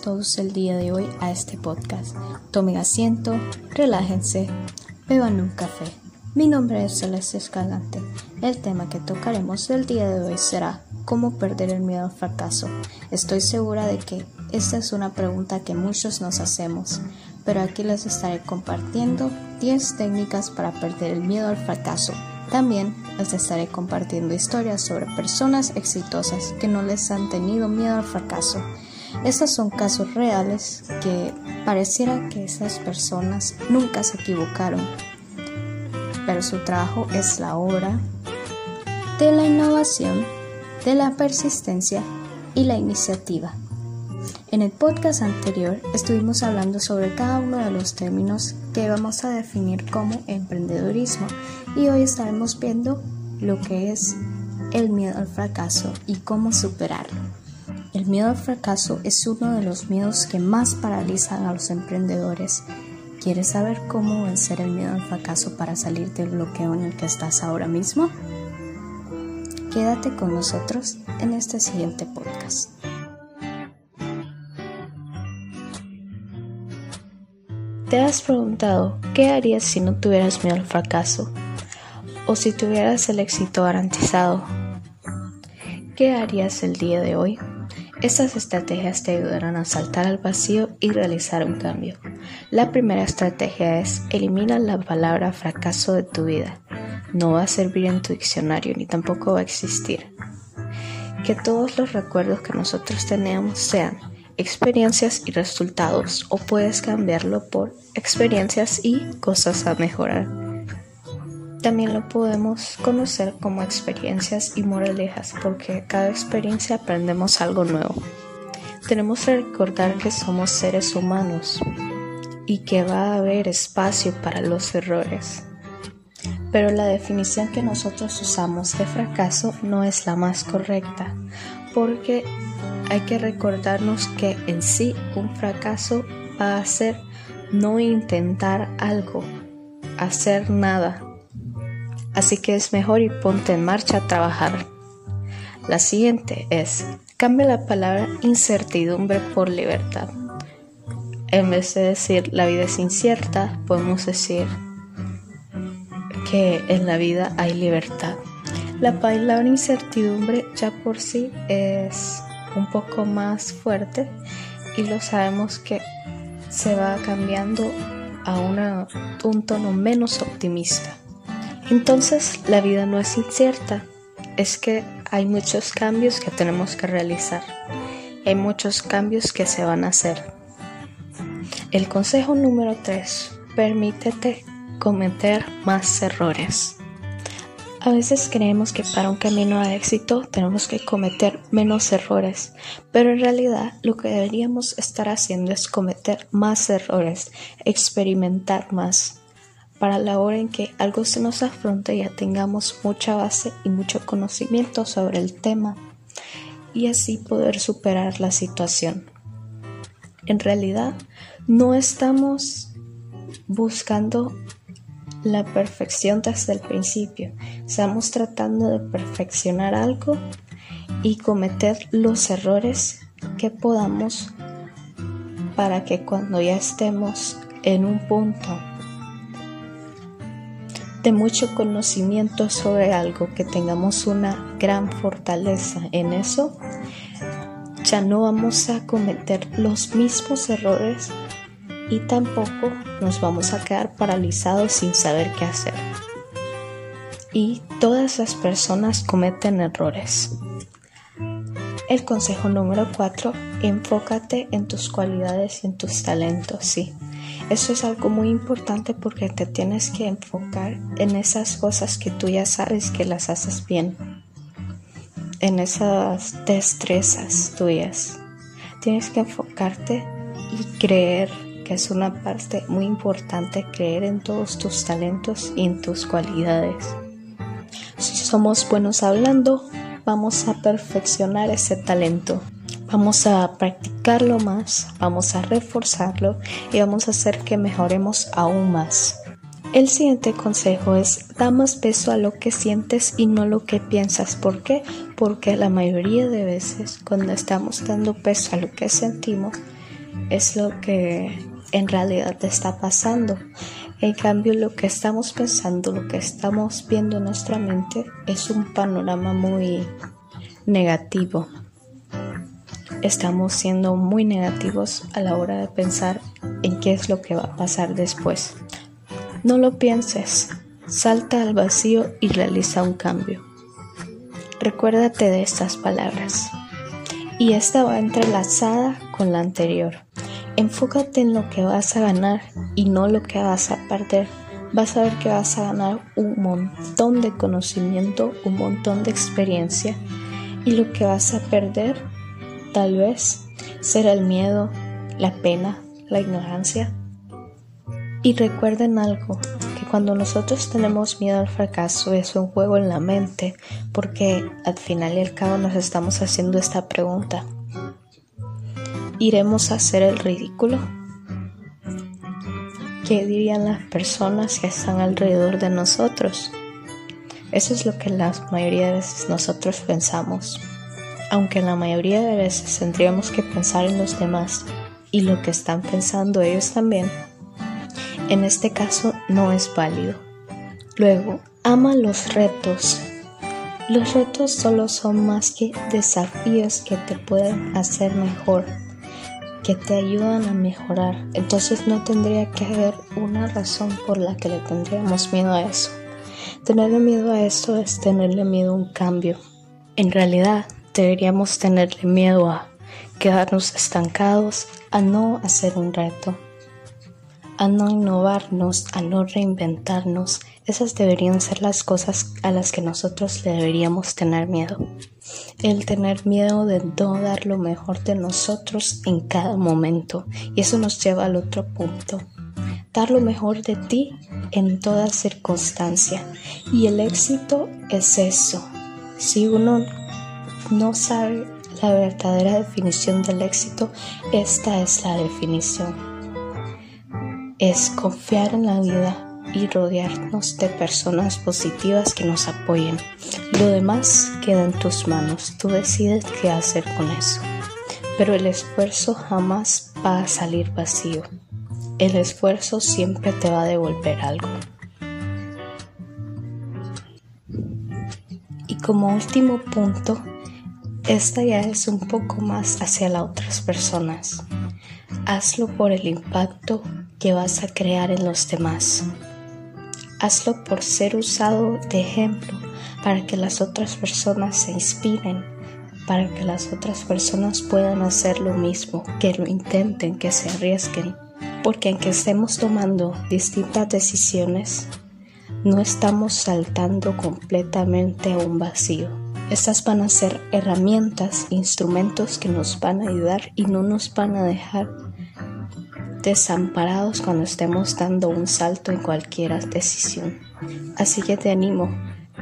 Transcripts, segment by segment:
Todos el día de hoy a este podcast. Tomen asiento, relájense, beban un café. Mi nombre es Celeste Escalante. El tema que tocaremos el día de hoy será cómo perder el miedo al fracaso. Estoy segura de que esta es una pregunta que muchos nos hacemos, pero aquí les estaré compartiendo 10 técnicas para perder el miedo al fracaso. También les estaré compartiendo historias sobre personas exitosas que no les han tenido miedo al fracaso. Estos son casos reales que pareciera que esas personas nunca se equivocaron, pero su trabajo es la obra de la innovación, de la persistencia y la iniciativa. En el podcast anterior estuvimos hablando sobre cada uno de los términos que vamos a definir como emprendedurismo y hoy estaremos viendo lo que es el miedo al fracaso y cómo superarlo. El miedo al fracaso es uno de los miedos que más paralizan a los emprendedores. ¿Quieres saber cómo vencer el miedo al fracaso para salir del bloqueo en el que estás ahora mismo? Quédate con nosotros en este siguiente podcast. ¿Te has preguntado qué harías si no tuvieras miedo al fracaso? ¿O si tuvieras el éxito garantizado? ¿Qué harías el día de hoy? Estas estrategias te ayudarán a saltar al vacío y realizar un cambio. La primera estrategia es elimina la palabra fracaso de tu vida. No va a servir en tu diccionario ni tampoco va a existir. Que todos los recuerdos que nosotros tenemos sean experiencias y resultados o puedes cambiarlo por experiencias y cosas a mejorar. También lo podemos conocer como experiencias y moralejas porque cada experiencia aprendemos algo nuevo. Tenemos que recordar que somos seres humanos y que va a haber espacio para los errores. Pero la definición que nosotros usamos de fracaso no es la más correcta porque hay que recordarnos que en sí un fracaso va a ser no intentar algo, hacer nada. Así que es mejor y ponte en marcha a trabajar. La siguiente es, cambia la palabra incertidumbre por libertad. En vez de decir la vida es incierta, podemos decir que en la vida hay libertad. La palabra incertidumbre ya por sí es un poco más fuerte y lo sabemos que se va cambiando a un tono menos optimista. Entonces la vida no es incierta, es que hay muchos cambios que tenemos que realizar, hay muchos cambios que se van a hacer. El consejo número 3, permítete cometer más errores. A veces creemos que para un camino a éxito tenemos que cometer menos errores, pero en realidad lo que deberíamos estar haciendo es cometer más errores, experimentar más. Para la hora en que algo se nos afronte ya tengamos mucha base y mucho conocimiento sobre el tema y así poder superar la situación. En realidad no estamos buscando la perfección desde el principio. Estamos tratando de perfeccionar algo y cometer los errores que podamos para que cuando ya estemos en un punto de mucho conocimiento sobre algo, que tengamos una gran fortaleza en eso, ya no vamos a cometer los mismos errores y tampoco nos vamos a quedar paralizados sin saber qué hacer. Y todas las personas cometen errores. El consejo número 4, enfócate en tus cualidades y en tus talentos, sí. Eso es algo muy importante porque te tienes que enfocar en esas cosas que tú ya sabes que las haces bien, en esas destrezas tuyas. Tienes que enfocarte y creer que es una parte muy importante creer en todos tus talentos y en tus cualidades. Si somos buenos hablando, vamos a perfeccionar ese talento. Vamos a practicarlo más, vamos a reforzarlo y vamos a hacer que mejoremos aún más. El siguiente consejo es da más peso a lo que sientes y no lo que piensas. ¿Por qué? Porque la mayoría de veces cuando estamos dando peso a lo que sentimos, es lo que en realidad está pasando. En cambio, lo que estamos pensando, lo que estamos viendo en nuestra mente es un panorama muy negativo. Estamos siendo muy negativos a la hora de pensar en qué es lo que va a pasar después. No lo pienses, salta al vacío y realiza un cambio. Recuérdate de estas palabras. Y esta va entrelazada con la anterior. Enfócate en lo que vas a ganar y no lo que vas a perder. Vas a ver que vas a ganar un montón de conocimiento, un montón de experiencia y lo que vas a perder tal vez será el miedo, la pena, la ignorancia. Y recuerden algo, que cuando nosotros tenemos miedo al fracaso es un juego en la mente, porque al final y al cabo nos estamos haciendo esta pregunta. ¿Iremos a hacer el ridículo? ¿Qué dirían las personas que están alrededor de nosotros? Eso es lo que la mayoría de nosotros pensamos. Aunque la mayoría de veces tendríamos que pensar en los demás y lo que están pensando ellos también en este caso no es válido. Luego, ama los retos. Los retos solo son más que desafíos que te pueden hacer mejor, que te ayudan a mejorar. Entonces no tendría que haber una razón por la que le tendríamos miedo a eso. Tenerle miedo a esto es tenerle miedo a un cambio. En realidad, deberíamos tenerle miedo a quedarnos estancados, a no hacer un reto a no innovarnos, a no reinventarnos. Esas deberían ser las cosas a las que nosotros le deberíamos tener miedo. El tener miedo de no dar lo mejor de nosotros en cada momento. Y eso nos lleva al otro punto. Dar lo mejor de ti en toda circunstancia. Y el éxito es eso. Si uno no sabe la verdadera definición del éxito, esta es la definición es confiar en la vida y rodearnos de personas positivas que nos apoyen. Lo demás queda en tus manos, tú decides qué hacer con eso. Pero el esfuerzo jamás va a salir vacío. El esfuerzo siempre te va a devolver algo. Y como último punto, esta ya es un poco más hacia las otras personas. Hazlo por el impacto que vas a crear en los demás. Hazlo por ser usado de ejemplo para que las otras personas se inspiren, para que las otras personas puedan hacer lo mismo, que lo intenten, que se arriesguen. Porque aunque estemos tomando distintas decisiones, no estamos saltando completamente a un vacío. Estas van a ser herramientas, instrumentos que nos van a ayudar y no nos van a dejar desamparados cuando estemos dando un salto en cualquier decisión. Así que te animo,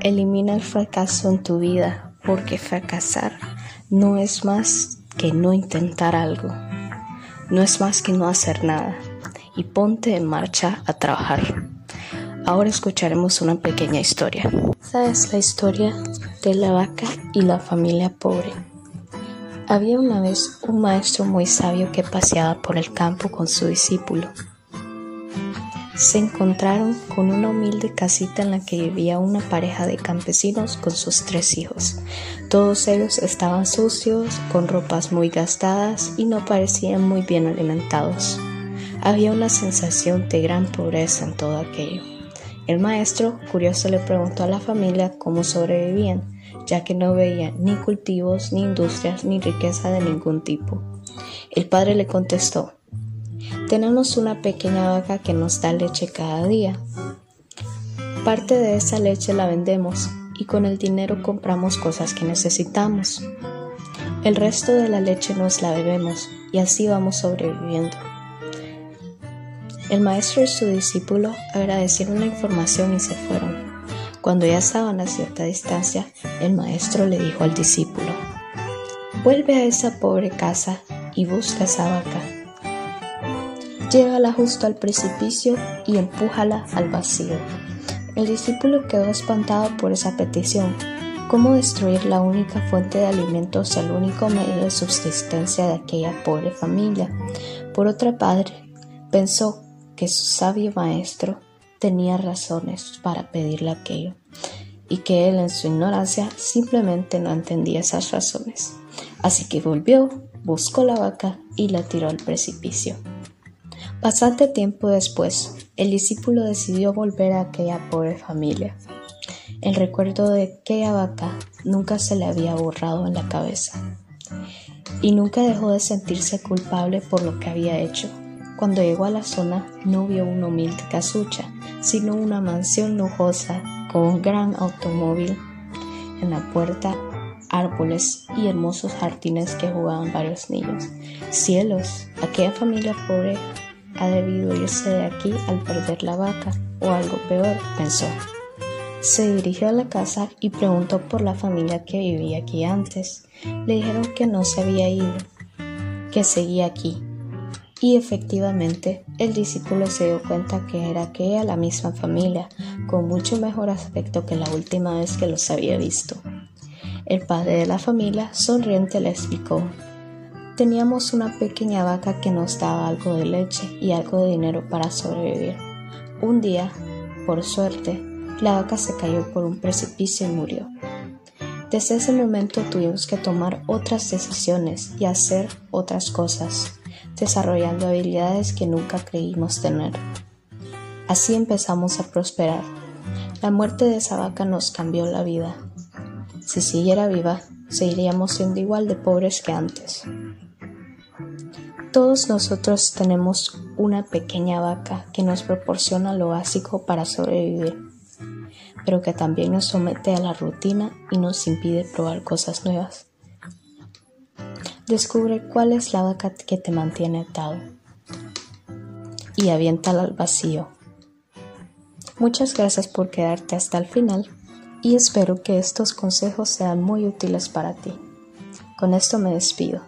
elimina el fracaso en tu vida, porque fracasar no es más que no intentar algo, no es más que no hacer nada, y ponte en marcha a trabajar. Ahora escucharemos una pequeña historia. Esta es la historia la vaca y la familia pobre. Había una vez un maestro muy sabio que paseaba por el campo con su discípulo. Se encontraron con una humilde casita en la que vivía una pareja de campesinos con sus tres hijos. Todos ellos estaban sucios, con ropas muy gastadas y no parecían muy bien alimentados. Había una sensación de gran pobreza en todo aquello. El maestro, curioso, le preguntó a la familia cómo sobrevivían ya que no veía ni cultivos, ni industrias, ni riqueza de ningún tipo. El padre le contestó, tenemos una pequeña vaca que nos da leche cada día. Parte de esa leche la vendemos y con el dinero compramos cosas que necesitamos. El resto de la leche nos la bebemos y así vamos sobreviviendo. El maestro y su discípulo agradecieron la información y se fueron. Cuando ya estaban a cierta distancia, el maestro le dijo al discípulo, Vuelve a esa pobre casa y busca esa vaca. Llévala justo al precipicio y empújala al vacío. El discípulo quedó espantado por esa petición. ¿Cómo destruir la única fuente de alimentos y el único medio de subsistencia de aquella pobre familia? Por otra parte, pensó que su sabio maestro tenía razones para pedirle aquello y que él en su ignorancia simplemente no entendía esas razones. Así que volvió, buscó la vaca y la tiró al precipicio. Bastante tiempo después, el discípulo decidió volver a aquella pobre familia. El recuerdo de aquella vaca nunca se le había borrado en la cabeza y nunca dejó de sentirse culpable por lo que había hecho. Cuando llegó a la zona no vio una humilde casucha, sino una mansión lujosa con un gran automóvil en la puerta, árboles y hermosos jardines que jugaban varios niños. Cielos, aquella familia pobre ha debido irse de aquí al perder la vaca, o algo peor, pensó. Se dirigió a la casa y preguntó por la familia que vivía aquí antes. Le dijeron que no se había ido, que seguía aquí. Y efectivamente, el discípulo se dio cuenta que era aquella la misma familia, con mucho mejor aspecto que la última vez que los había visto. El padre de la familia, sonriente, le explicó Teníamos una pequeña vaca que nos daba algo de leche y algo de dinero para sobrevivir. Un día, por suerte, la vaca se cayó por un precipicio y murió. Desde ese momento tuvimos que tomar otras decisiones y hacer otras cosas, desarrollando habilidades que nunca creímos tener. Así empezamos a prosperar. La muerte de esa vaca nos cambió la vida. Si siguiera viva, seguiríamos siendo igual de pobres que antes. Todos nosotros tenemos una pequeña vaca que nos proporciona lo básico para sobrevivir, pero que también nos somete a la rutina y nos impide probar cosas nuevas. Descubre cuál es la vaca que te mantiene atado y aviéntala al vacío. Muchas gracias por quedarte hasta el final y espero que estos consejos sean muy útiles para ti. Con esto me despido.